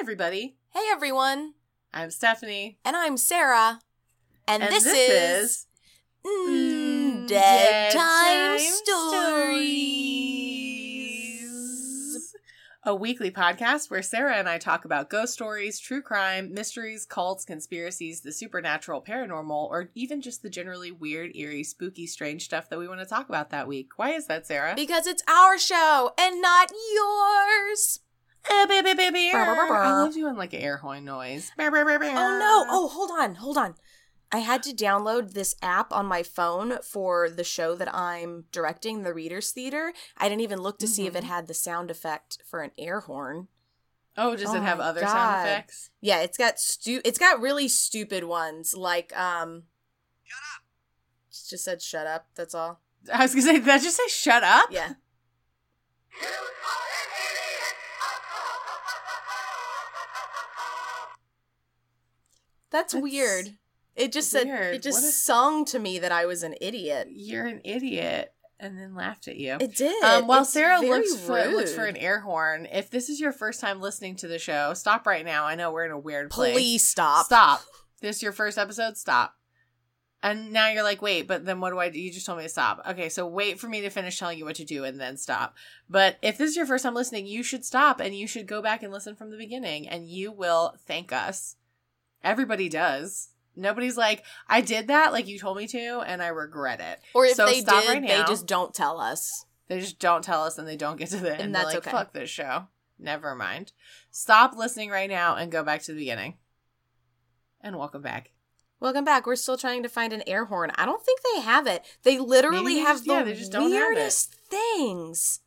scary girl. Hi, everybody. Hey everyone, I'm Stephanie. and I'm Sarah, and, And this, this is, is Dead, Time, Time Stories. A weekly podcast where Sarah and I talk about ghost stories, true crime, mysteries, cults, conspiracies, the supernatural, paranormal, or even just the generally weird, eerie, spooky, strange stuff that we want to talk about that week. Why is that, Sarah? Because it's our show and not yours. Eh. I love doing like an air horn noise. Oh no! Oh, hold on, hold on. I had to download this app on my phone for the show that I'm directing, the Readers Theater. I didn't even look to see if it Mhm. had the sound effect for an air horn. Oh, does Oh it have other God. sound effects? Yeah, it's got stu- it's got really stupid ones like um Shut up. Just said shut up, that's all. I was gonna say, did that just say shut up? Yeah. That's, That's weird. It just said it just a- sung to me that I was an idiot. You're an idiot, and then laughed at you. It did. Um, while It's Sarah looks for looks for an air horn, if this is your first time listening to the show, stop right now. I know we're in a weird place. Please stop. Stop. This is your first episode. Stop. And now you're like, wait, but then what do I do? You just told me to stop. Okay, so wait for me to finish telling you what to do and then stop. But if this is your first time listening, you should stop and you should go back and listen from the beginning and you will thank us. Everybody does. Nobody's like, I did that like you told me to and I regret it. Or if So they did, right they just don't tell us. They just don't tell us and they don't get to the end. And that's like, okay. Fuck this show. Never mind. Stop listening right now and go back to the beginning. And welcome back. Welcome back. We're still trying to find an air horn. I don't think they have it. They literally have just- the yeah, they just don't have it. weirdest things.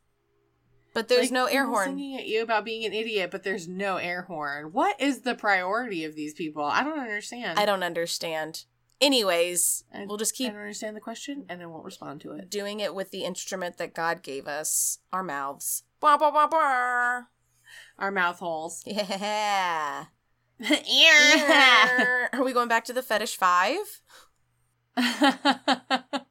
But there's Like, no air horn. Singing at you about being an idiot, but there's no air horn. What is the priority of these people? I don't understand. I don't understand. Anyways, I- we'll just keep. I don't understand the question, and I won't respond to it. doing it with the instrument that God gave us, our mouths. Blah, blah, blah, blah. Our mouth holes. Yeah. Ear. Are we going back to the fetish five?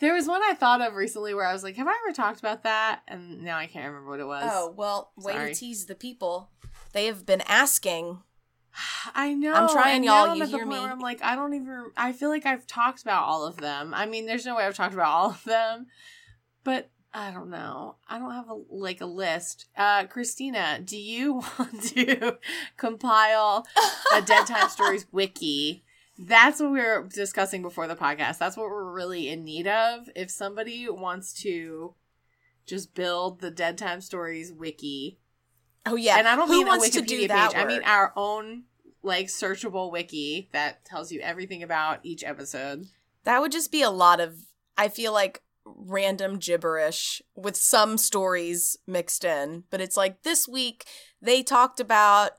there was one I thought of recently where I was like, "Have I ever talked about that?" And now I can't remember what it was. Oh, well, way to tease the people. They have been asking. I know. I'm trying, and y'all, I'm you at the hear point me. where I'm like, I don't even. I feel like I've talked about all of them. I mean, there's no way I've talked about all of them, but I don't know. I don't have a like a list. Uh, Christina, do you want to compile a Dead Time Stories wiki? That's what we were discussing before the podcast. That's what we're really in need of. If somebody wants to just build the Dead Time Stories wiki, Oh, yeah. and I don't Who mean a Wikipedia to do page. that I mean our own like searchable wiki that tells you everything about each episode. That would just be a lot of, I feel like, random gibberish with some stories mixed in. But it's like this week they talked about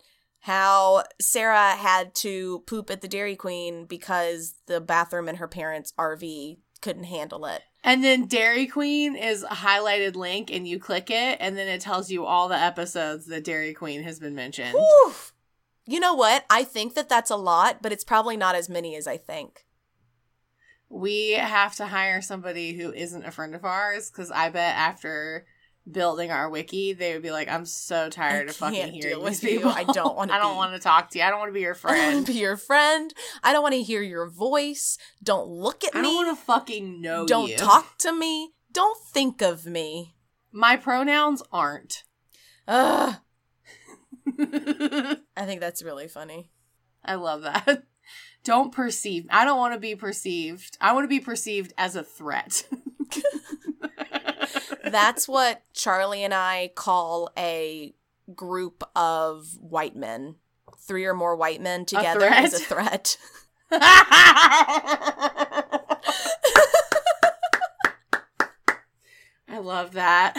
how Sarah had to poop at the Dairy Queen because the bathroom in her parents' RV couldn't handle it. And then Dairy Queen is a highlighted link, and you click it, and then it tells you all the episodes that Dairy Queen has been mentioned. Whew. You know what? I think that that's a lot, but it's probably not as many as I think. We have to hire somebody who isn't a friend of ours because I bet after building our wiki, they would be like, "I'm so tired I of fucking hearing these you. people. I don't wanna I don't want to talk to you. I don't want to be your I don't want friend. to be your friend. I don't want to hear your voice. Don't look at I me. don't want to fucking know don't you. talk to me. Don't think of me. My pronouns aren't. Ugh. I think that's really funny. I love that. Don't perceive. I don't want to be perceived. I want to be perceived as a threat. That's what Charlie and I call a group of white men. Three or more white men together threat? is a threat. I love that.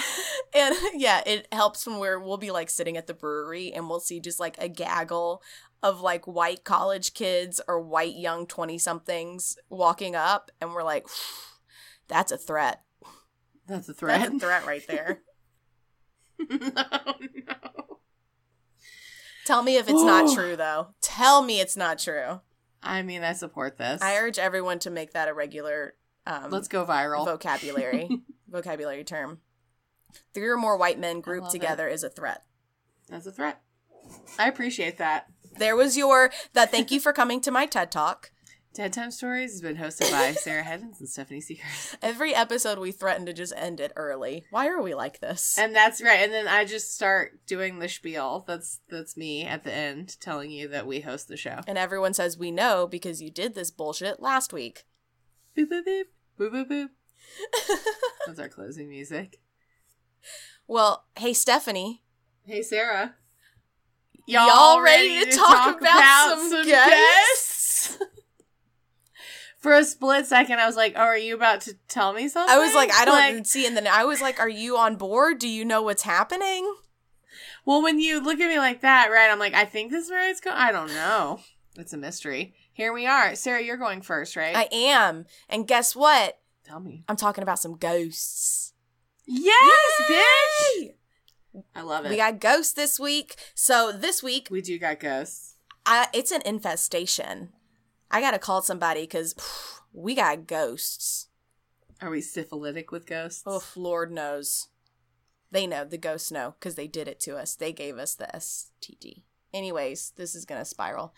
And yeah, it helps when we're we'll be like sitting at the brewery and we'll see just like a gaggle of like white college kids or white young 20 somethings walking up and we're like that's a threat. That's a That's threat. a threat right there. no, no. Tell me if it's not true though. Tell me it's not true. I mean, I support this. I urge everyone to make that a regular um Let's go viral. vocabulary vocabulary term. Three or more white men grouped together is a threat. As a threat. I appreciate that. There was your that. Thank you for coming to my TED talk. Dead Time Stories has been hosted by Sarah Heddens and Stephanie Seekers. Every episode we threaten to just end it early. Why are we like this? And that's right. And then I just start doing the spiel. That's that's me at the end telling you that we host the show. And everyone says we know because you did this bullshit last week. Boop boop boop. Boop boop boop. That's our closing music. Well, hey Stephanie, Hey Sarah. y'all, ready, to, talk, about, some, guests? For a split second, I was like, "Oh, are you about to tell me something?" I was like, I don't Like, see, and then I was like, "Are you on board? Do you know what's happening?" well, when you look at me like that, right? I'm like, I think this is where it's going. I don't know. It's a mystery. Here we are, Sarah. You're going first, right? I am, and guess what? tell me. I'm talking about some ghosts. Yes, bitch. I love it. We got ghosts this week. So this week, we do got ghosts. I, it's an infestation. I gotta call somebody because we got ghosts. Are we syphilitic with ghosts? Oh, Lord knows. They know. The ghosts know because they did it to us. They gave us the STD. Anyways, this is gonna spiral.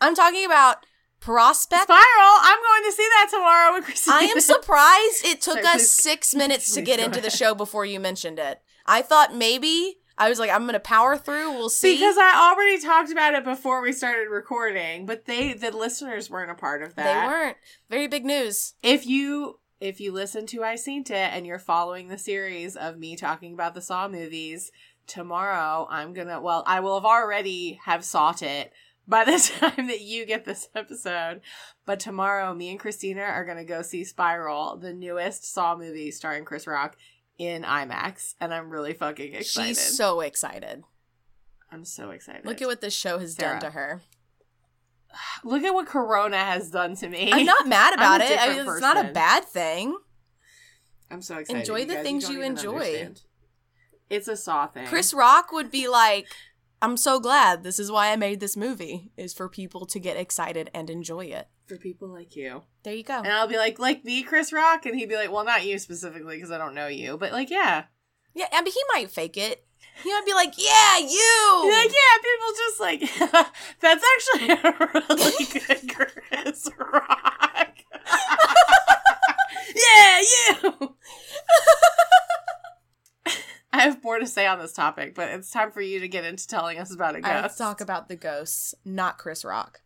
I'm talking about prospect. Spiral. I'm going to see that tomorrow with Christine. I am surprised it took Sorry, us please- six minutes to get into the show before you mentioned it. I thought maybe I was like, I'm gonna power through. We'll see. because I already talked about it before we started recording, but they the listeners weren't a part of that. they weren't very big news. If you if you listen to I Seen It and you're following the series of me talking about the Saw movies, tomorrow I'm gonna well, I will have already have sought it by the time that you get this episode. But tomorrow me and Christina are gonna go see Spiral, the newest Saw movie starring Chris Rock in IMAX. And I'm really fucking excited. She's so excited. I'm so excited. Look at what this show has done to her. Look at what Corona has done to me. I'm not mad about it. I mean, it's not a bad thing. I'm so excited. Enjoy the guys. things don't you enjoy. understand. It's a saw thing. Chris Rock would be like, I'm so glad. This is why I made this movie, is for people to get excited and enjoy it. For people like you, There you go. and I'll be like, like me, Chris Rock, and he'd be like, well, not you specifically because I don't know you, but like, yeah, Yeah, I mean, he might fake it. He might be like, yeah, you. Be like, yeah, people just like that's actually a really good Chris Rock. yeah, you. I have more to say on this topic, but it's time for you to get into telling us about a right, let's ghost. talk about the ghosts, not Chris Rock.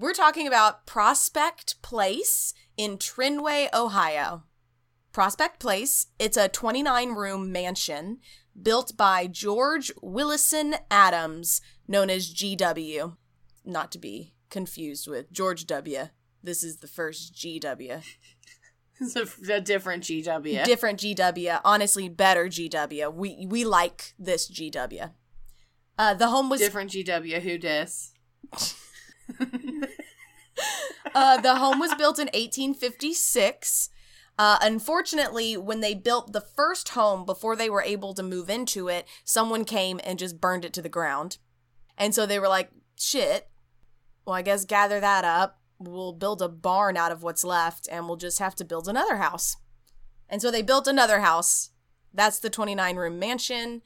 We're talking about Prospect Place in Trinway, Ohio. Prospect Place, it's a 29 room mansion built by George Willison Adams, known as GW. Not to be confused with George W. This is the first GW. It's a, a different GW. Different GW, honestly better GW. We we like this GW. Uh, the home was different GW. Who dis? uh, the home was built in 1856. Uh, unfortunately, when they built the first home before they were able to move into it, someone came and just burned it to the ground. And so they were like, shit, well, I guess gather that up. We'll build a barn out of what's left and we'll just have to build another house. And so they built another house. That's the 29 room mansion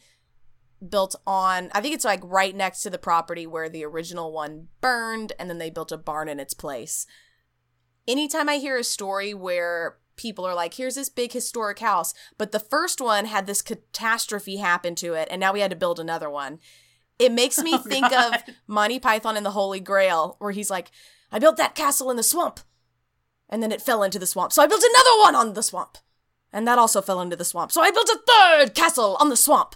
built on, I think it's like right next to the property where the original one burned, and then they built a barn in its place. Anytime I hear a story where people are like, here's this big historic house, but the first one had this catastrophe happen to it, and now we had to build another one. It makes me Oh, think God. of Monty Python and the Holy Grail, where he's like, I built that castle in the swamp, and then it fell into the swamp. So I built another one on the swamp, and that also fell into the swamp. So I built a third castle on the swamp.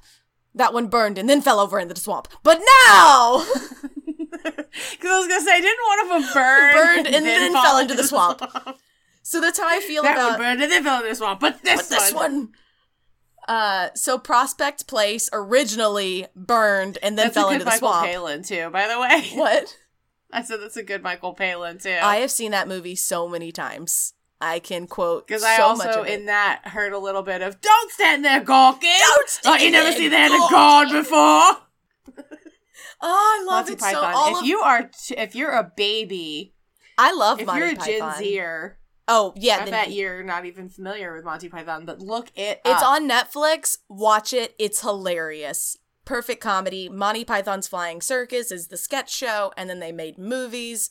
That one burned and then fell over into the swamp. But now, Because I was gonna say, I didn't one of them burn? Burned and then fall fell into the swamp. so that's how I feel That about one burned and then fell into the swamp. But this, but this one, one. Uh, so Prospect Place originally burned and then that's fell a good into the Michael swamp. Palin too. By the way, What? I said that's a good Michael Palin too. I have seen that movie so many times. I can quote Because so I much also in that heard a little bit of "Don't stand there gawking." Don't oh, stand like you never there seen that in gawking. God before. oh, I love Monty it Python. so. If of, you are, t- if you're a baby, I love if Monty you're a Python. Gen Zer, Oh yeah, I bet you're not even familiar with Monty Python. But look it it's up. on Netflix. Watch it. It's hilarious. perfect comedy. Monty Python's Flying Circus is the sketch show, and then they made movies.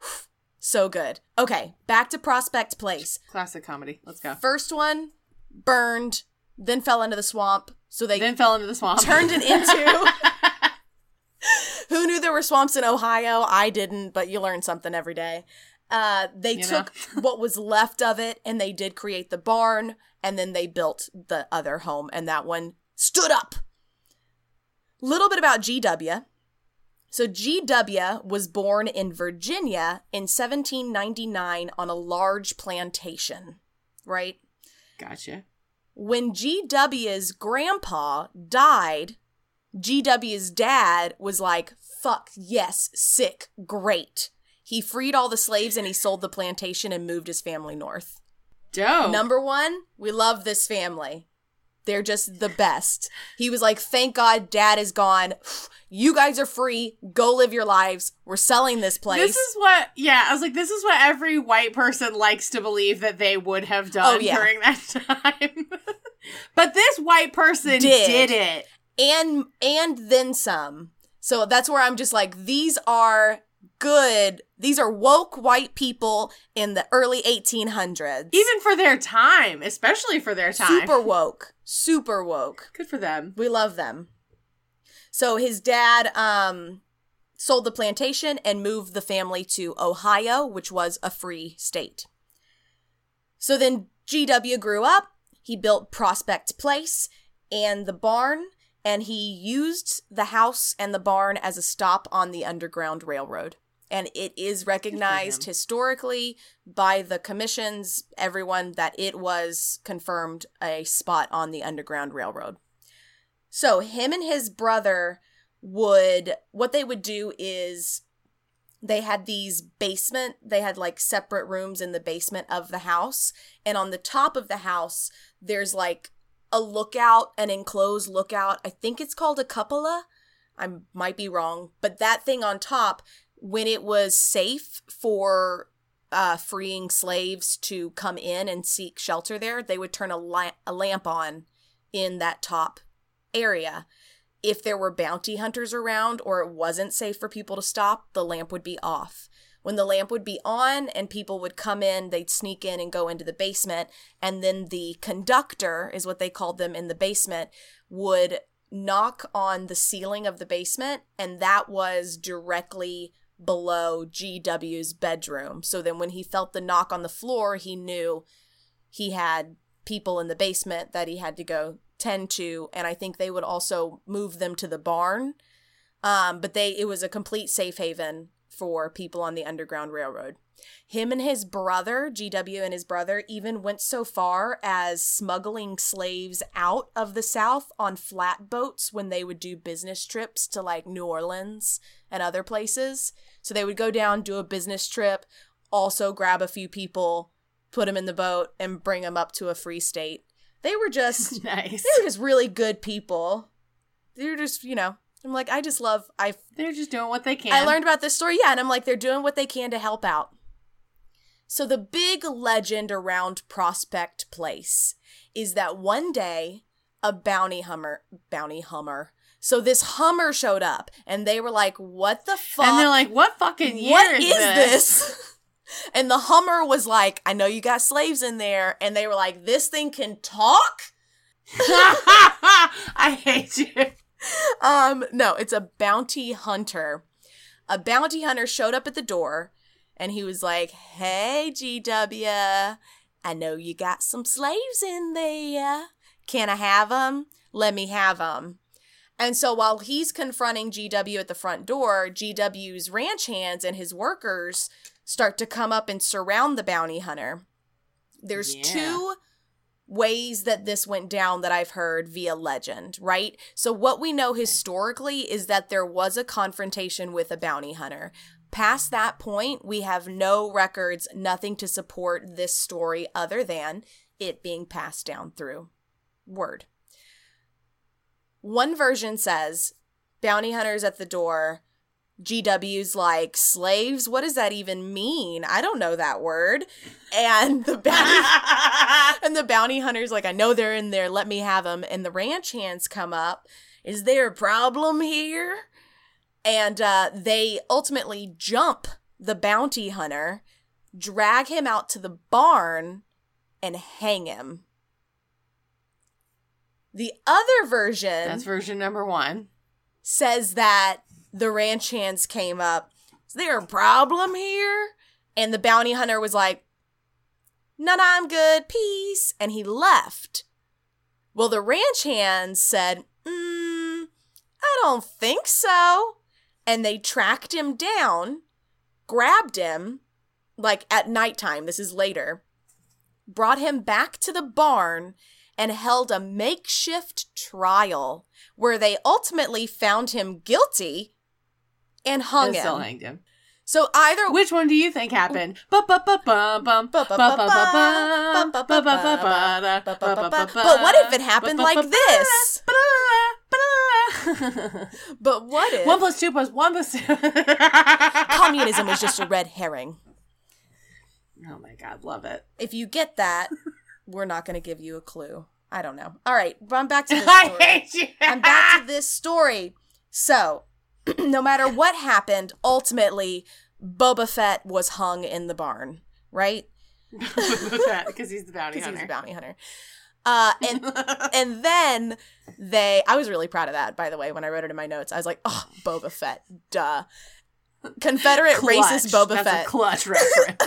so good. Okay, back to Prospect Place. Classic comedy. Let's go. First one burned, then fell into the swamp. So they then fell into the swamp. turned it into. Who knew there were swamps in Ohio? I didn't, but you learn something every day. Uh, they You took what was left of it and they did create the barn and then they built the other home and that one stood up. Little bit about GW. So GW was born in Virginia in 1799 on a large plantation, right? gotcha. When GW's grandpa died, GW's dad was like, fuck, yes, sick, great. He freed all the slaves and he sold the plantation and moved his family north. Dope. Number one, we love this family. They're just the best. He was like, thank God dad is gone. You guys are free. Go live your lives. We're selling this place. This is what, yeah, I was like, this is what every white person likes to believe that they would have oh, done Oh, yeah. during that time. but this white person Did. did it. and and then some. So that's where I'm just like these are good. These are woke white people in the early 1800s. Even for their time, especially for their time. super woke. Super woke. Good for them. We love them. So his dad um sold the plantation and moved the family to Ohio, which was a free state. So then GW grew up, he built Prospect Place and the barn, and he used the house and the barn as a stop on the Underground Railroad. And it is recognized historically by the commissions, everyone, that it was confirmed a spot on the Underground Railroad. So him and his brother would, what they would do is they had these basement they had like separate rooms in the basement of the house and on the top of the house there's like a lookout an enclosed lookout. I think it's called a cupola. I might be wrong but that thing on top when it was safe for uh, freeing slaves to come in and seek shelter there they would turn a, la- a lamp on in that top area if there were bounty hunters around or it wasn't safe for people to stop, the lamp would be off. When the lamp would be on and people would come in, they'd sneak in and go into the basement. And then the conductor, is what they called them in the basement, would knock on the ceiling of the basement. And that was directly below GW's bedroom. So then when he felt the knock on the floor, he knew he had people in the basement that he had to go tend to and i think they would also move them to the barn. Um, but they it was a complete safe haven for people on the underground railroad. Him and his brother gw and his brother even went so far as smuggling slaves out of the south on flatboats when they would do business trips to like new orleans and other places so they would go down do a business trip also grab a few people put them in the boat and bring them up to a free state they were just nice. they were just really good people. They were just, you know, I'm like, I just love, I They're just doing what they can. I learned about this story, yeah, and I'm like, they're doing what they can to help out. So the big legend around Prospect Place is that one day a bounty hummer, bounty hummer. So this Hummer showed up, and they were like, "What the fuck?" And they're like, what fucking year what is, is this? this? and the Hummer was like, I know you got slaves in there. And they were like, this thing can talk? I hate you. Um, no, it's a bounty hunter. A bounty hunter showed up at the door and he was like, Hey, GW, I know you got some slaves in there. Can I have them? Let me have them. And so while he's confronting GW at the front door, GW's ranch hands and his workers start to come up and surround the bounty hunter. There's Yeah. two ways that this went down that I've heard via legend, right? So what we know historically is that there was a confrontation with a bounty hunter. Past that point, we have no records, nothing to support this story other than it being passed down through word. One version says bounty hunters at the door GW's like, slaves? What does that even mean? I don't know that word. And the bounty and the bounty hunter's like, I know they're in there, let me have them. And the ranch hands come up. Is there a problem here? And uh, they ultimately jump the bounty hunter, drag him out to the barn, and hang him. The other version That's version number one. says that the ranch hands came up. Is there a problem here? And the bounty hunter was like, No, no, I'm good. Peace. And he left. Well, the ranch hands said, mm, I don't think so. And they tracked him down, grabbed him, like at nighttime, this is later, brought him back to the barn, and held a makeshift trial where they ultimately found him guilty and hung And still him. hanged him. So either Which one do you think happened? But But what if it happened like this? But what if One plus two plus one plus two. communism is just a red herring? Oh my god, love it. If you get that, we're not going to give you a clue. I don't know. All right, I'm back to this story. I hate you. I'm back to this story. So, no matter what happened, ultimately, Boba Fett was hung in the barn, right? because he's the bounty hunter. he's a bounty hunter. Uh, and and then they, I was really proud of that, by the way, when I wrote it in my notes. I was like, oh, Boba Fett, duh. Confederate racist Clutch. Boba That's Fett. A clutch reference.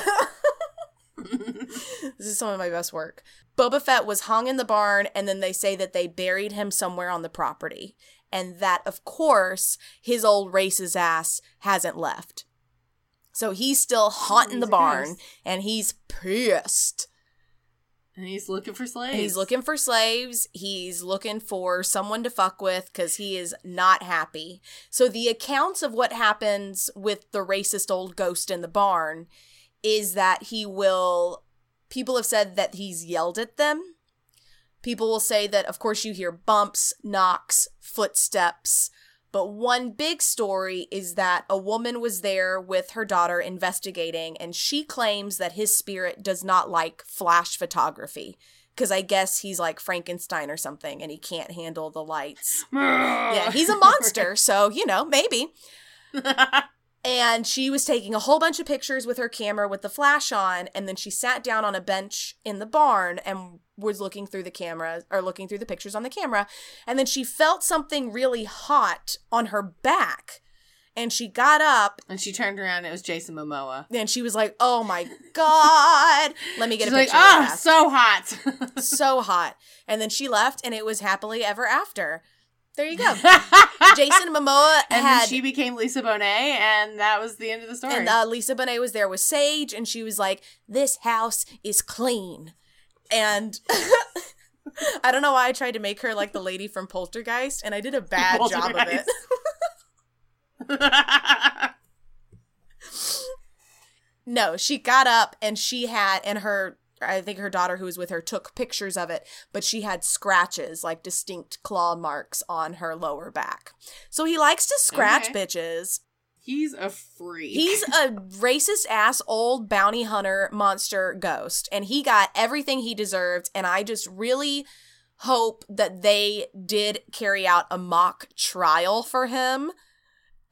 This is some of my best work. Boba Fett was hung in the barn, and then they say that they buried him somewhere on the property. And that, of course, his old racist ass hasn't left. So he's still haunting the barn, and he's pissed. and he's looking for slaves. And he's looking for slaves. He's looking for someone to fuck with because he is not happy. So the accounts of what happens with the racist old ghost in the barn is that he will. People have said that he's yelled at them. People will say that, of course, you hear bumps, knocks, footsteps. But one big story is that a woman was there with her daughter investigating, and she claims that his spirit does not like flash photography. Because I guess he's like Frankenstein or something, and he can't handle the lights. Yeah, he's a monster, so, you know, maybe. And she was taking a whole bunch of pictures with her camera with the flash on, and then she sat down on a bench in the barn and was looking through the camera or looking through the pictures on the camera. And then she felt something really hot on her back. And she got up and she turned around. and It was Jason Momoa. and she was like, Oh my God. Let me get She's a picture. real ah, fast." so hot. so hot. And then she left, and it was happily ever after. There you go. Jason Momoa and had. she became Lisa Bonet, and that was the end of the story. And uh, Lisa Bonet was there with Sage, and she was like, "This house is clean," and I don't know why I tried to make her like the lady from Poltergeist, and I did a bad job of it. No, she got up and she had, and her, I think her daughter who was with her took pictures of it, but she had scratches, like distinct claw marks on her lower back. So he likes to scratch Okay. bitches. He's a freak. He's a racist ass old bounty hunter monster ghost, and he got everything he deserved. And I just really hope that they did carry out a mock trial for him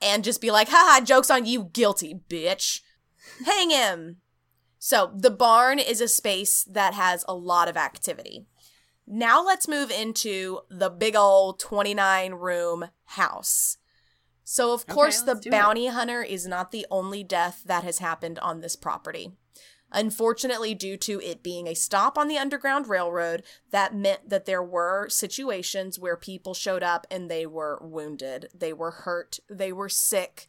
and just be like, haha, joke's on you, guilty bitch. Hang him. So the barn is a space that has a lot of activity. Now let's move into the big old 29 room house. So, of Okay, course, the let's it. bounty hunter is not the only death that has happened on this property. Unfortunately, due to it being a stop on the Underground Railroad, that meant that there were situations where people showed up and they were wounded, they were hurt, they were sick,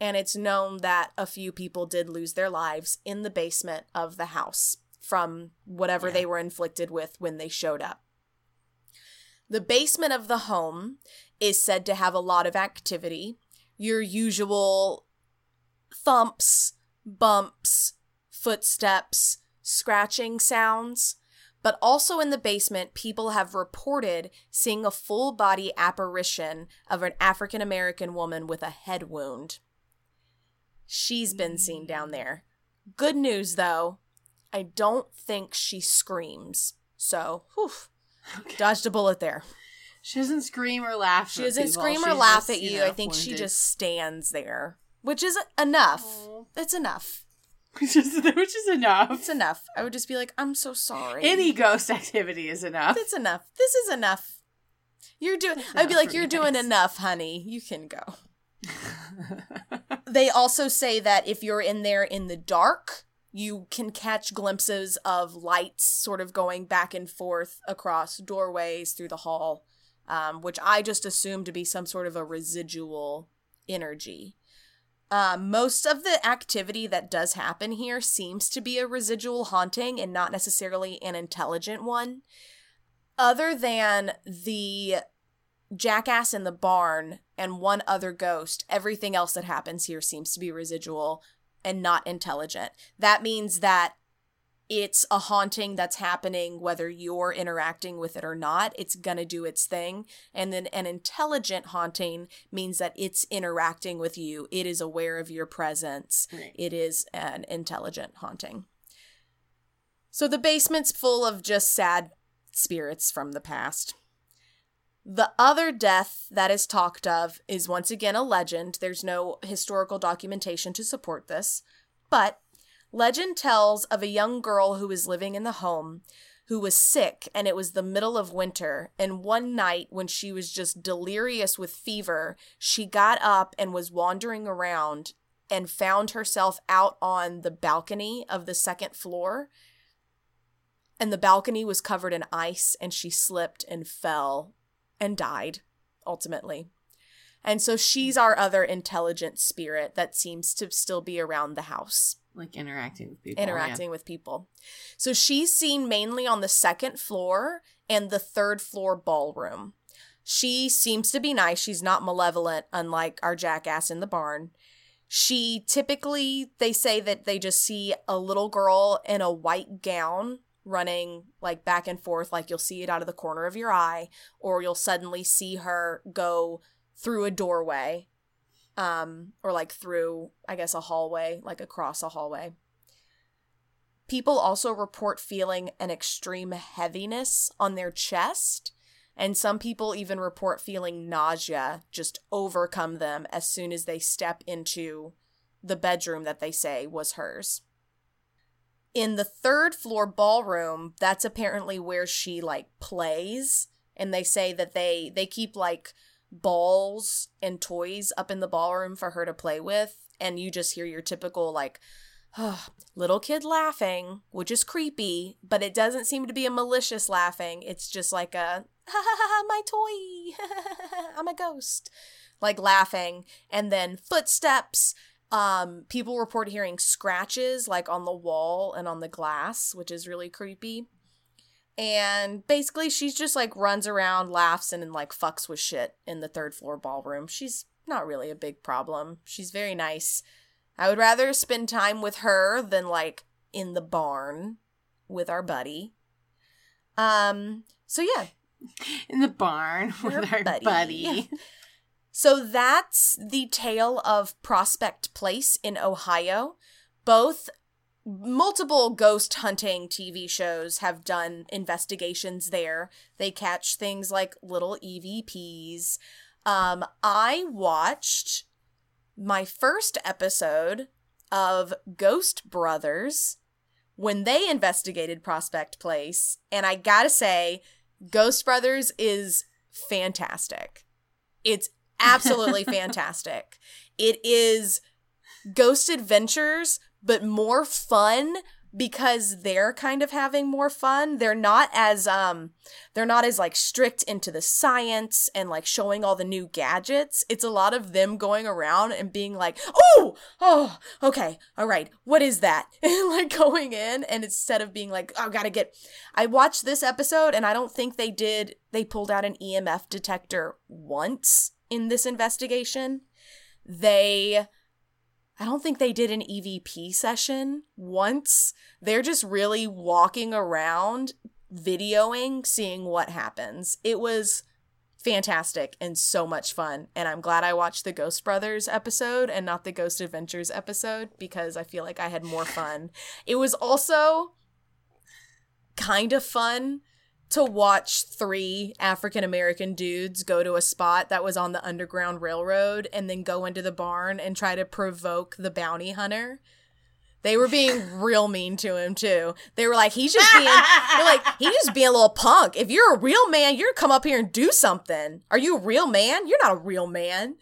and it's known that a few people did lose their lives in the basement of the house from whatever Yeah. they were inflicted with when they showed up. The basement of the home is said to have a lot of activity. Your usual thumps, bumps, footsteps, scratching sounds. But also in the basement, people have reported seeing a full body apparition of an African American woman with a head wound. She's been seen down there. Good news though, I don't think she screams. So, whew, Okay. dodged a bullet there. She doesn't scream or laugh. She doesn't people. scream or She's laugh just, at you. know, I think she just stands there, which is enough. Aw. It's enough. which is which is enough. It's enough. I would just be like, I'm so sorry. Any ghost activity is enough. It's enough. This is enough. You're doing. I'd be like, you're doing thanks." enough, honey. You can go. They also say that if you're in there in the dark, you can catch glimpses of lights sort of going back and forth across doorways through the hall, um, which I just assume to be some sort of a residual energy. Um, most of the activity that does happen here seems to be a residual haunting and not necessarily an intelligent one. Other than the jackass in the barn and one other ghost, everything else that happens here seems to be residual and not intelligent. That means that it's a haunting that's happening whether you're interacting with it or not. It's going to do its thing. And then an intelligent haunting means that it's interacting with you, it is aware of your presence. Right. It is an intelligent haunting. So the basement's full of just sad spirits from the past. The other death that is talked of is once again a legend. There's no historical documentation to support this. But legend tells of a young girl who was living in the home who was sick and it was the middle of winter. And one night, when she was just delirious with fever, she got up and was wandering around and found herself out on the balcony of the second floor. And the balcony was covered in ice, and she slipped and fell and died ultimately. And so she's our other intelligent spirit that seems to still be around the house like interacting with people. interacting with people. So she's seen mainly on the second floor and the third floor ballroom. She seems to be nice. She's not malevolent, unlike our jackass in the barn. She typically, they say that they just see a little girl in a white gown running like back and forth, like you'll see it out of the corner of your eye, or you'll suddenly see her go through a doorway um, or like through, I guess, a hallway, like across a hallway. People also report feeling an extreme heaviness on their chest, and some people even report feeling nausea just overcome them as soon as they step into the bedroom that they say was hers. In the third floor ballroom, that's apparently where she like plays, and they say that they they keep like balls and toys up in the ballroom for her to play with and you just hear your typical like little kid laughing which is creepy but it doesn't seem to be a malicious laughing. It's just like a ha ha, ha my toy. I'm a ghost. Like laughing and then footsteps um people report hearing scratches like on the wall and on the glass which is really creepy. And basically she's just like runs around laughs and, and like fucks with shit in the third floor ballroom. She's not really a big problem. She's very nice. I would rather spend time with her than like in the barn with our buddy. Um so yeah. In the barn with Our our buddy. buddy. So that's the tale of Prospect Place in Ohio. Both multiple ghost hunting TV shows have done investigations there. They catch things like little EVPs. Um, I watched my first episode of Ghost Brothers when they investigated Prospect Place, and I gotta say, Ghost Brothers is fantastic. It's absolutely fantastic. It is Ghost Adventures, but more fun because they're kind of having more fun. They're not as um they're not as like strict into the science and like showing all the new gadgets. It's a lot of them going around and being like, "Oh, oh, okay. All right. What is that?" and like going in and instead of being like, "I "Oh, got to get I watched this episode and I don't think they did they pulled out an EMF detector once in this investigation. They I don't think they did an EVP session once. They're just really walking around, videoing, seeing what happens. It was fantastic and so much fun. And I'm glad I watched the Ghost Brothers episode and not the Ghost Adventures episode because I feel like I had more fun. It was also kind of fun to watch three African American dudes go to a spot that was on the Underground Railroad and then go into the barn and try to provoke the bounty hunter. They were being real mean to him too. They were like, he's just being they're like, he's just being a little punk. If you're a real man, you're gonna come up here and do something. Are you a real man? You're not a real man.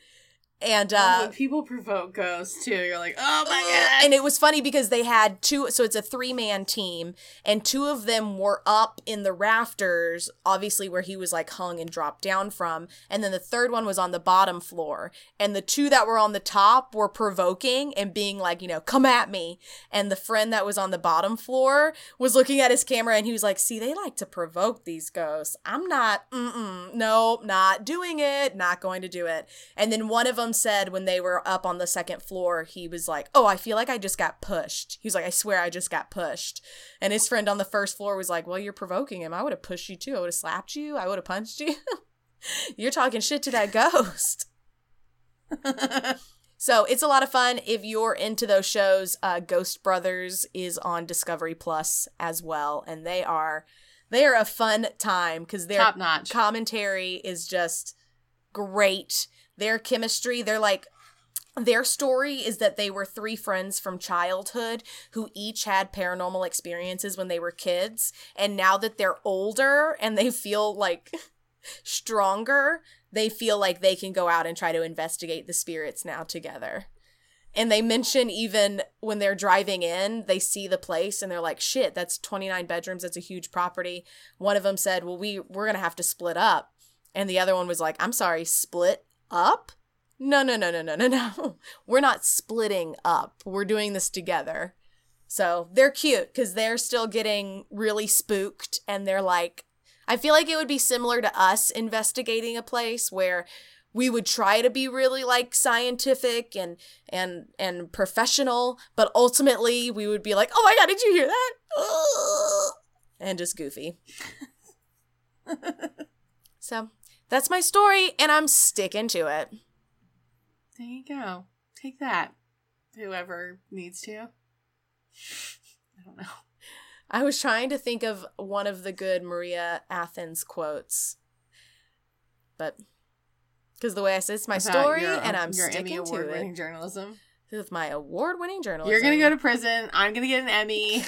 And uh when people provoke ghosts too, you're like, oh my god. and it was funny because they had two so it's a three man team and two of them were up in the rafters obviously where he was like hung and dropped down from and then the third one was on the bottom floor and the two that were on the top were provoking and being like you know come at me and the friend that was on the bottom floor was looking at his camera and he was like see they like to provoke these ghosts i'm not mm-mm, no not doing it not going to do it and then one of them said when they were up on the second floor, he was like, Oh, I feel like I just got pushed. He was like, I swear I just got pushed. And his friend on the first floor was like, Well, you're provoking him. I would have pushed you too. I would have slapped you. I would have punched you. you're talking shit to that ghost. so it's a lot of fun. If you're into those shows, uh, Ghost Brothers is on Discovery Plus as well. And they are they are a fun time because their Top notch. commentary is just great their chemistry, they're like their story is that they were three friends from childhood who each had paranormal experiences when they were kids. And now that they're older and they feel like stronger, they feel like they can go out and try to investigate the spirits now together. And they mention even when they're driving in, they see the place and they're like, shit, that's 29 bedrooms. That's a huge property. One of them said, well, we, we're going to have to split up. And the other one was like, I'm sorry, split up? No, no, no, no, no, no, no. We're not splitting up. We're doing this together. So they're cute because they're still getting really spooked and they're like, I feel like it would be similar to us investigating a place where we would try to be really like scientific and and and professional, but ultimately we would be like, "Oh my god, did you hear that?" and just goofy. so, that's my story, and I'm sticking to it. There you go. Take that. Whoever needs to. I don't know. I was trying to think of one of the good Maria Athens quotes, but because the way I said it's my About story, your- and I'm your sticking Emmy to it journalism. with my award-winning journalism. You're gonna go to prison. I'm gonna get an Emmy.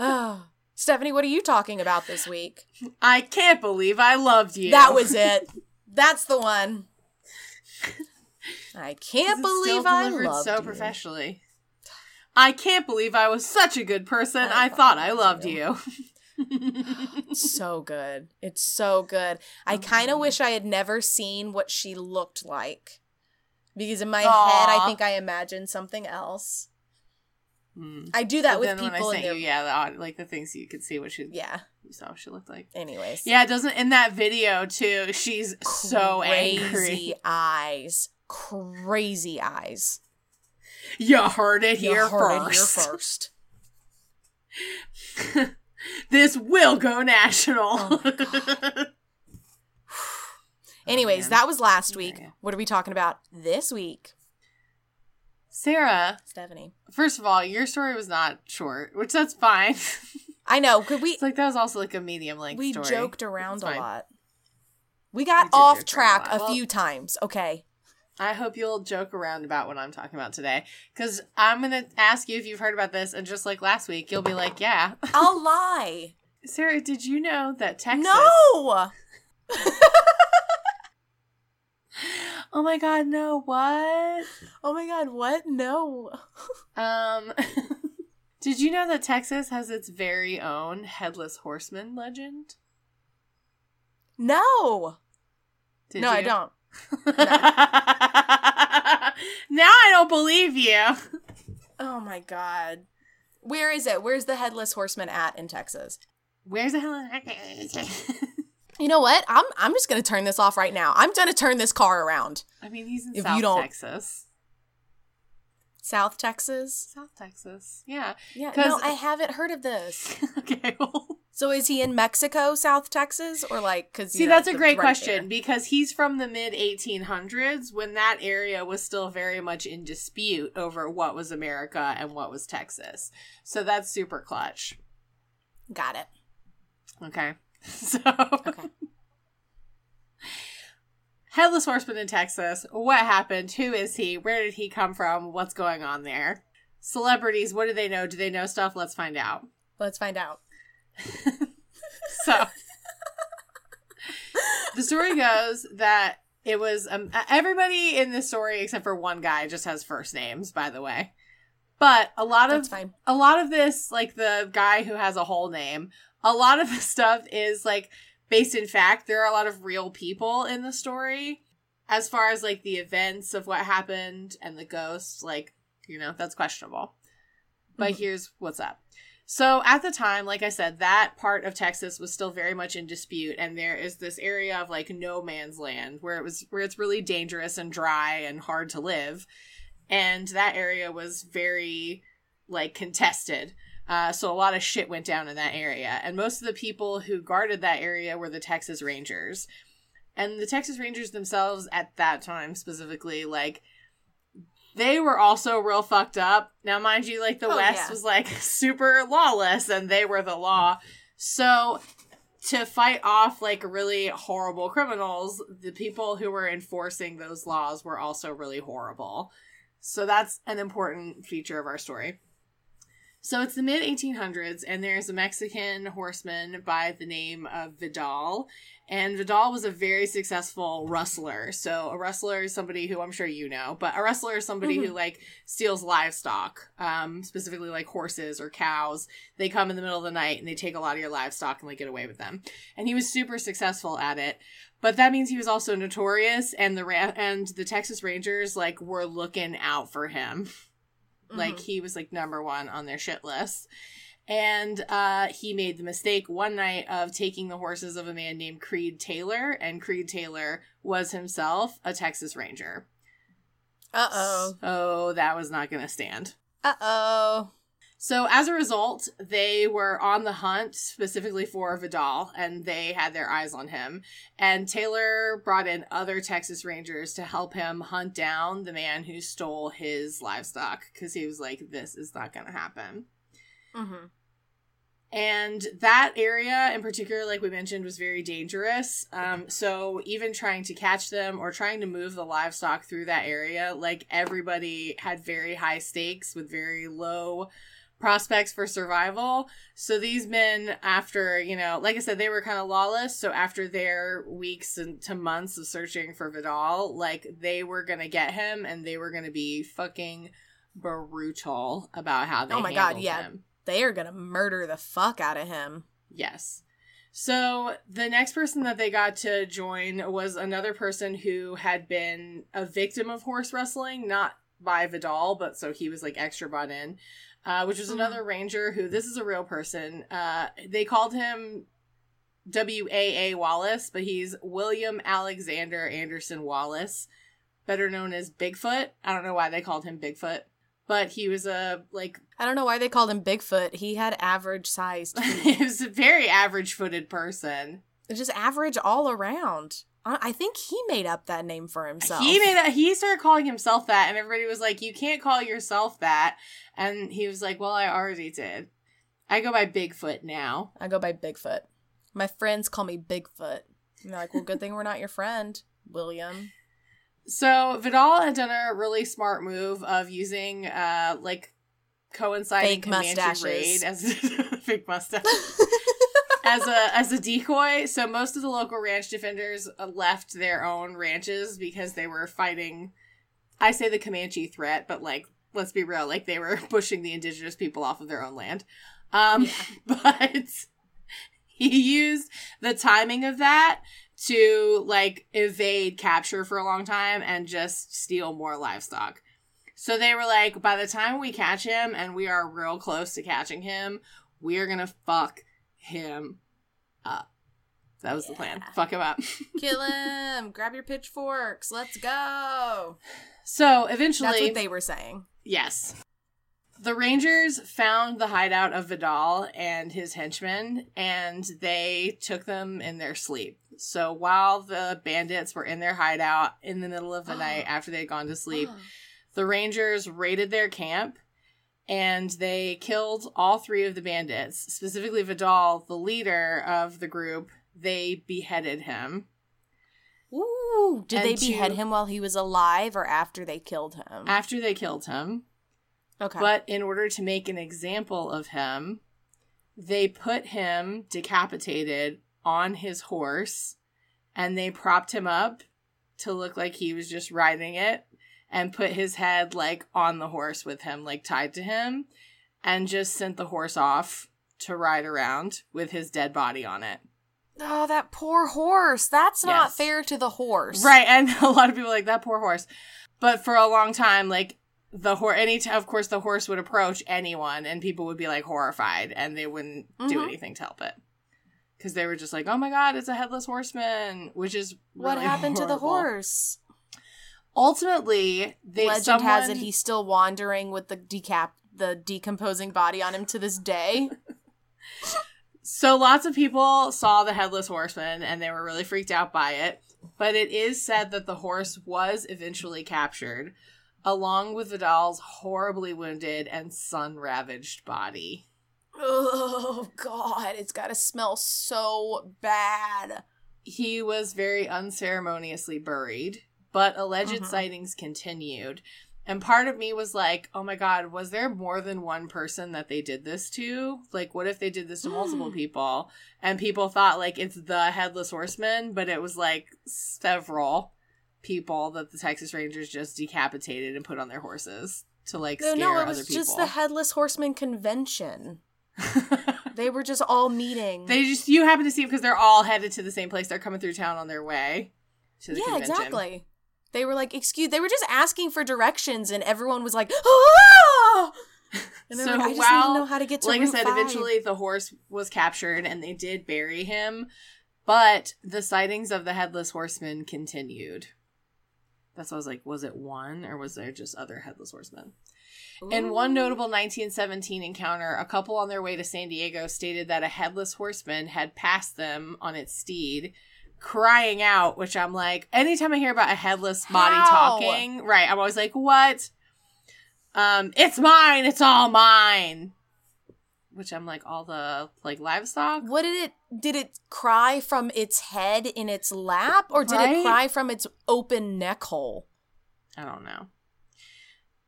oh, Stephanie, what are you talking about this week? I can't believe I loved you. That was it. That's the one. I can't believe I loved so you. professionally. I can't believe I was such a good person. I I, thought I loved you. you. so good. It's so good. I oh, kind of wish I had never seen what she looked like. Because in my head, I think I imagined something else. Hmm. I do that But with then when I people sent you, yeah, the, like the things you could see what she, yeah. you saw what she looked like. Anyways. Yeah, it doesn't in that video too. She's so Crazy angry. eyes. Crazy eyes. You heard it You here heard it first. here first. this will go national. Oh Anyways, man. that was last week. What are we talking about this week, Sarah, Stephanie? first of all, your story was not short, which that's fine. I know. Could we? it's like that was also like a medium length we story. joked around a lot. We got We off track a a. Well- few times. Okay. I hope you'll joke around about what I'm talking about today. Because I'm going to ask you if you've heard about this, and just like last week, you'll be like, yeah. I'll lie. Sarah, did you know that Texas. No. Oh my god, no, what? Oh my god, what? No. Um. did you know that Texas has its very own headless horseman legend? No. Did no, I don't. now I don't believe you. Oh my god. Where is it? Where's the headless horseman at in Texas? Where's the hell? You know what? I'm I'm just gonna turn this off right now. I'm gonna turn this car around. I mean, he's in If South you don't- Texas. South Texas. South Texas. Yeah. Yeah. 'Cause- No, I haven't heard of this. okay. Well, So is he in Mexico, South Texas, or like? Because See, that's a great question because he's from the mid 1800s when that area was still very much in dispute over what was America and what was Texas. So that's super clutch. Got it. Okay. So, Okay. Headless Horseman in Texas. What happened? Who is he? Where did he come from? What's going on there? Celebrities, what do they know? Do they know stuff? Let's find out. Let's find out. So, the story goes that it was um, everybody in this story except for one guy just has first names, by the way. But a lot That's of fine. a lot of this, like the guy who has a whole name, a lot of the stuff is like based in fact. There are a lot of real people in the story. As far as like the events of what happened and the ghosts, like, you know, that's questionable. But Mhm. here's what's up. So at the time, like I said, that part of Texas was still very much in dispute, and there is this area of like no man's land where it was where it's really dangerous and dry and hard to live, and that area was very like contested. Uh, so a lot of shit went down in that area, and most of the people who guarded that area were the Texas Rangers, and the Texas Rangers themselves at that time specifically, like they were also real fucked up. Now, mind you, like the Oh, West yeah. was like super lawless, and they were the law. So to fight off like really horrible criminals, the people who were enforcing those laws were also really horrible. So that's an important feature of our story. So it's the mid 1800s, and there's a Mexican horseman by the name of Vidal. And Vidal was a very successful rustler. So a rustler is somebody who I'm sure you know, but a rustler is somebody who like steals livestock, um, specifically like horses or cows. They come in the middle of the night and they take a lot of your livestock and like get away with them. And he was super successful at it. But that means he was also notorious, and the ra- and the Texas Rangers like were looking out for him. Like Mhm. he was like number one on their shit list. And uh, he made the mistake one night of taking the horses of a man named Creed Taylor, and Creed Taylor was himself a Texas Ranger. uh oh, So that was not going to stand. uh oh. So as a result, they were on the hunt specifically for Vidal, and they had their eyes on him. And Taylor brought in other Texas Rangers to help him hunt down the man who stole his livestock because he was like, "This is not going to happen." Mm-hmm. And that area in particular, like we mentioned, was very dangerous. Um, so even trying to catch them or trying to move the livestock through that area, like everybody had very high stakes with very low prospects for survival. So these men, after, you know, like I said, they were kind of lawless. So after their weeks and to months of searching for Vidal, like they were going to get him and they were going to be fucking brutal about how they Oh my God, yeah. him. They are gonna murder the fuck out of him. Yes. So the next person that they got to join was another person who had been a victim of horse rustling, not by Vidal, but so he was like extra bought in, uh, which was Mhm. another ranger who this is a real person. Uh, they called him W A A Wallace, but he's William Alexander Anderson Wallace, better known as Bigfoot. I don't know why they called him Bigfoot, but he was a like I don't know why they called him Bigfoot. He had average sized he was a very average footed person. just average all around. I think he made up that name for himself. He made that. He started calling himself that, and everybody was like, "You can't call yourself that." And he was like, "Well, I already did. I go by Bigfoot now." I go by Bigfoot. My friends call me Bigfoot. And they're like, well, good thing we're not your friend, William. So Vidal had done a really smart move of using, uh, like coinciding Fake Comanche mustaches. raid as fake mustache as a as a decoy. So most of the local ranch defenders uh, left their own ranches because they were fighting. I say the Comanche threat, but like let's be real, like they were pushing the indigenous people off of their own land. Um, but he used the timing of that to like evade capture for a long time and just steal more livestock. So they were like, by the time we catch him and we are real close to catching him, we are gonna fuck him up. That was the plan. Fuck him up. Kill him. Grab your pitchforks. Let's go. So eventually, That's what they were saying. yes. The Rangers found the hideout of Vidal and his henchmen, and they took them in their sleep. So while the bandits were in their hideout in the middle of the night after they'd gone to sleep, the Rangers raided their camp and they killed all three of the bandits, specifically Vidal, the leader of the group. They beheaded him. Ooh, did And they behead to- him while he was alive or after they killed him? After they killed him, okay. But in order to make an example of him, they put him decapitated on his horse and they propped him up to look like he was just riding it and put his head like on the horse with him, like tied to him, and just sent the horse off to ride around with his dead body on it. oh, that poor horse. That's not Yes. fair to the horse. Right, and a lot of people like that poor horse. But for a long time, like the horse, any t- of course the horse would approach anyone, and people would be like horrified, and they wouldn't do Mhm. anything to help it because they were just like, "Oh my god, it's a headless horseman," which is What really happened to the horse? Ultimately, they Legend someone, has it he's still wandering with the decap the decomposing body on him to this day. So lots of people saw the headless horseman and they were really freaked out by it. But it is said that the horse was eventually captured, along with Vidal's horribly wounded and sun ravaged body. oh god, it's got to smell so bad. He was very unceremoniously buried, but alleged Mhm. sightings continued. And part of me was like, oh my god, was there more than one person that they did this to? Like, what if they did this to multiple people? And people thought, like, it's the headless horseman, but it was like several people that the Texas Rangers just decapitated and put on their horses to like No, scare no, it other was people. just the headless horseman convention. They were just all meeting. they just, you happen to see them because they're all headed to the same place. They're coming through town on their way to the yeah, convention. exactly. They were like, excuse. They were just asking for directions, and everyone was like, ah! And So like, I just need while- to know how to get to like I said, 5." eventually the horse was captured and they did bury him, but the sightings of the headless horseman continued. That's why I was like, was it one or was there just other headless horsemen? In one notable 1917 encounter, a couple on their way to San Diego stated that a headless horseman had passed them on its steed, crying out, which I'm like, anytime I hear about a headless body How? talking, right, I'm always like, what? Um, it's mine, it's all mine. Which I'm like, all the like livestock? What did it? Did it cry from its head in its lap, or did Right? it cry from its open neck hole? I don't know.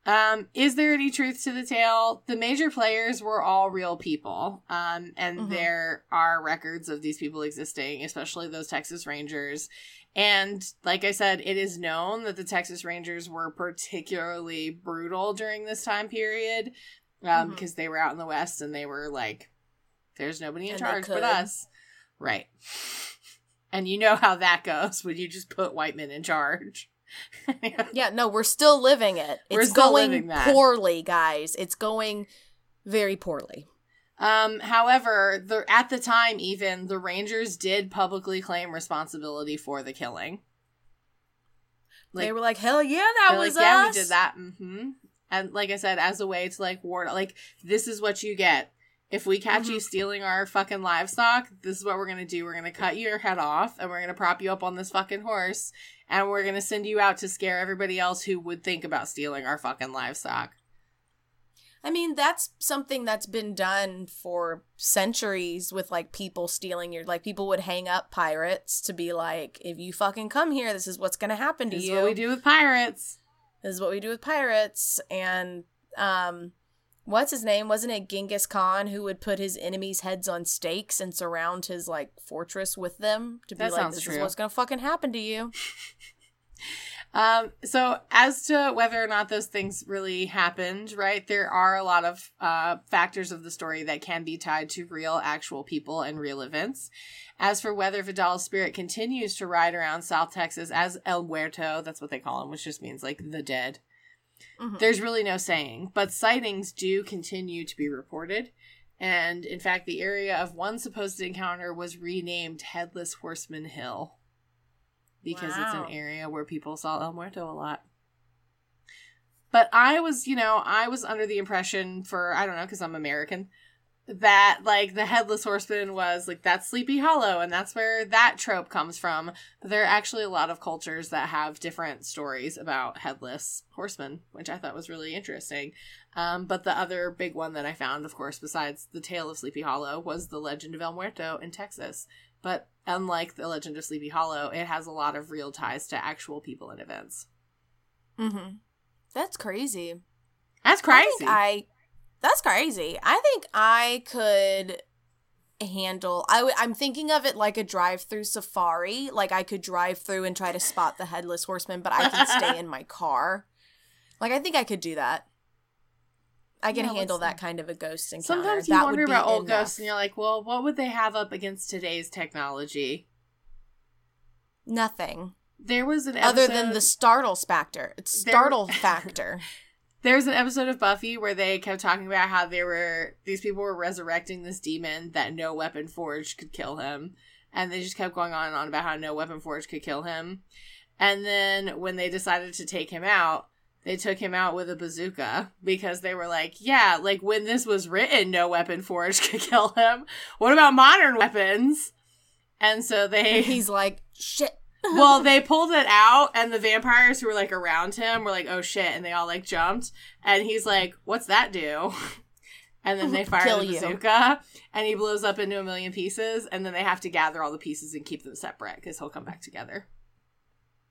Um, is there any truth to the tale? The major players were all real people. Um, and Mhm. there are records of these people existing, especially those Texas Rangers. And like I said, it is known that the Texas Rangers were particularly brutal during this time period. Um, Mhm. because they were out in the West and they were like, there's nobody in And charge but us. Right. And you know how that goes when you just put white men in charge. Yeah, no, we're still living it. It's We're still going living that. poorly, guys. It's going very poorly. Um, however, the at the time, even the Rangers did publicly claim responsibility for the killing. they were like, "Hell yeah, that was like, yeah, us." we did that. hmm And like I said, as a way to like ward, like this is what you get if we catch you Mhm. stealing our fucking livestock. This is what we're gonna do. We're gonna cut your head off, and we're gonna prop you up on this fucking horse, and we're gonna send you out to scare everybody else who would think about stealing our fucking livestock. I mean, that's something that's been done for centuries with like people stealing your like people would hang up pirates to be like, if you fucking come here, this is what's gonna happen to This is you. what we do with pirates. This is what we do with pirates. And um what's his name? Wasn't it Genghis Khan who would put his enemies' heads on stakes and surround his like fortress with them to be That like, this true. is what's gonna fucking happen to you. Um, so as to whether or not those things really happened, right? There are a lot of uh, factors of the story that can be tied to real, actual people and real events. As for whether Vidal's spirit continues to ride around South Texas as El Muerto, that's what they call him, which just means like the dead. Mhm. There's really no saying, but sightings do continue to be reported. And in fact, the area of one supposed encounter was renamed Headless Horseman Hill because it's an area where people saw El Muerto a lot. But I was, you know, I was under the impression for I don't know because I'm American that like the headless horseman was like that's Sleepy Hollow and that's where that trope comes from. But there are actually a lot of cultures that have different stories about headless horsemen, which I thought was really interesting. Um, but the other big one that I found, of course, besides the tale of Sleepy Hollow, was the Legend of El Muerto in Texas. But unlike the Legend of Sleepy Hollow, it has a lot of real ties to actual people and events. Mm-hmm. That's crazy. That's crazy. I, I that's crazy. I think I could handle I w- I'm thinking of it like a drive-through safari. Like I could drive through and try to spot the headless horseman, but I can stay in my car. Like I think I could do that. I can Yeah, handle that kind of a ghost encounter. Sometimes you that wonder about old enough. ghosts and you're like, well, what would they have up against today's technology? Nothing There was an other than the startle factor. It's There- startle factor. There's an episode of Buffy where they kept talking about how they were these people were resurrecting this demon that no weapon forged could kill him, and they just kept going on and on about how no weapon forged could kill him. And then when they decided to take him out, they took him out with a bazooka because they were like, yeah, like when this was written, no weapon forged could kill him. What about modern weapons? And so they And he's like, shit. Well, they pulled it out, and the vampires who were like around him were like, "Oh shit!" and they all like jumped, and he's like, "What's that do?" And then they fire Kill the you. bazooka, and he blows up into a million pieces, and then they have to gather all the pieces and keep them separate because he'll come back together.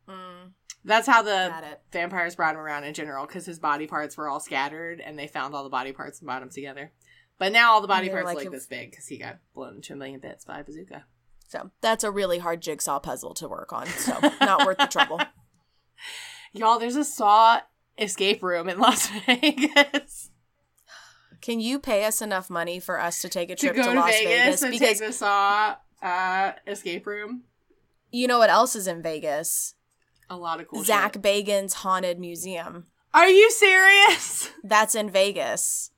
Mm, That's how the vampires brought him around in general because his body parts were all scattered, and they found all the body parts and brought them together. But now all the body And they were parts like like this big because he got blown into a million bits by a bazooka. So that's a really hard jigsaw puzzle to work on. So not worth the trouble. Y'all, there's a Saw escape room in Las Vegas. Can you pay us enough money for us to take a to trip go to, to, Las Vegas, Vegas? and Because take the Saw uh, escape room. you know what else is in Vegas? A lot of cool Zak shit. Bagans' Haunted Museum. Are you serious? That's in Vegas.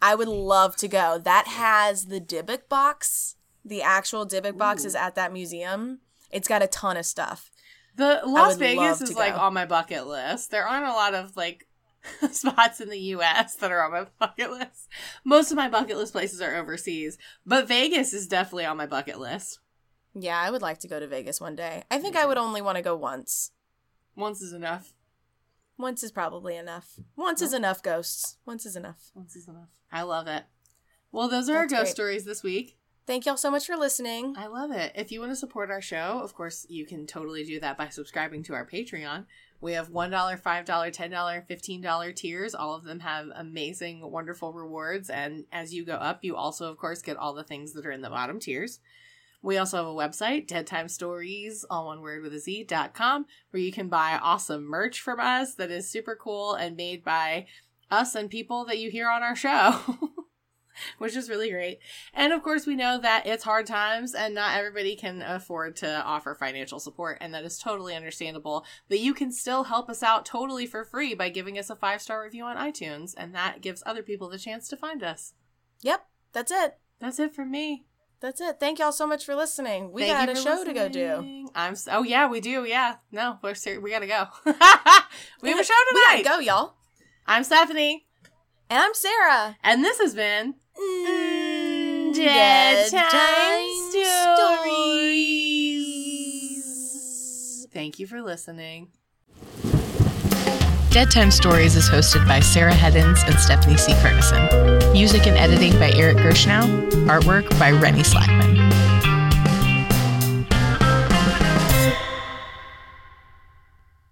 I would love to go. That has the Dybbuk box. The actual Dybbuk box Ooh. is at that museum. It's got a ton of stuff. The Las Vegas is like go. on my bucket list. There aren't a lot of like spots in the US that are on my bucket list. Most of my bucket list places are overseas, but Vegas is definitely on my bucket list. Yeah, I would like to go to Vegas one day. I think I would only want to go once. Once is enough. Once is probably enough. Once is enough, ghosts. Once is enough. Once is enough. I love it. Well, those are our ghost great. stories this week. Thank y'all so much for listening. I love it. If you want to support our show, of course, you can totally do that by subscribing to our Patreon. We have $1, $5, $10, $15 tiers. All of them have amazing, wonderful rewards. And as you go up, you also, of course, get all the things that are in the bottom tiers. We also have a website, Dead Time Stories, all one word with a Z, dot com, where you can buy awesome merch from us that is super cool and made by us and people that you hear on our show, which is really great. And of course, we know that it's hard times and not everybody can afford to offer financial support, and that is totally understandable. But you can still help us out totally for free by giving us a five star review on iTunes, and that gives other people the chance to find us. Yep, that's it. That's it from me. That's it. Thank y'all so much for listening. We Thank got a for show to go do. I'm. s oh yeah, we do. Yeah. No, we're ser- we gotta go. we have a show We tonight. gotta go, y'all. I'm Stephanie, And I'm Sarah. and this has been Mm, Dead Dead Time Time Stories. Thank you for listening. Dead Time Stories is hosted by Sarah Heddens and Stephanie C. Ferguson. Music and editing by Eric Gershnow. Artwork by Rennie Slackman.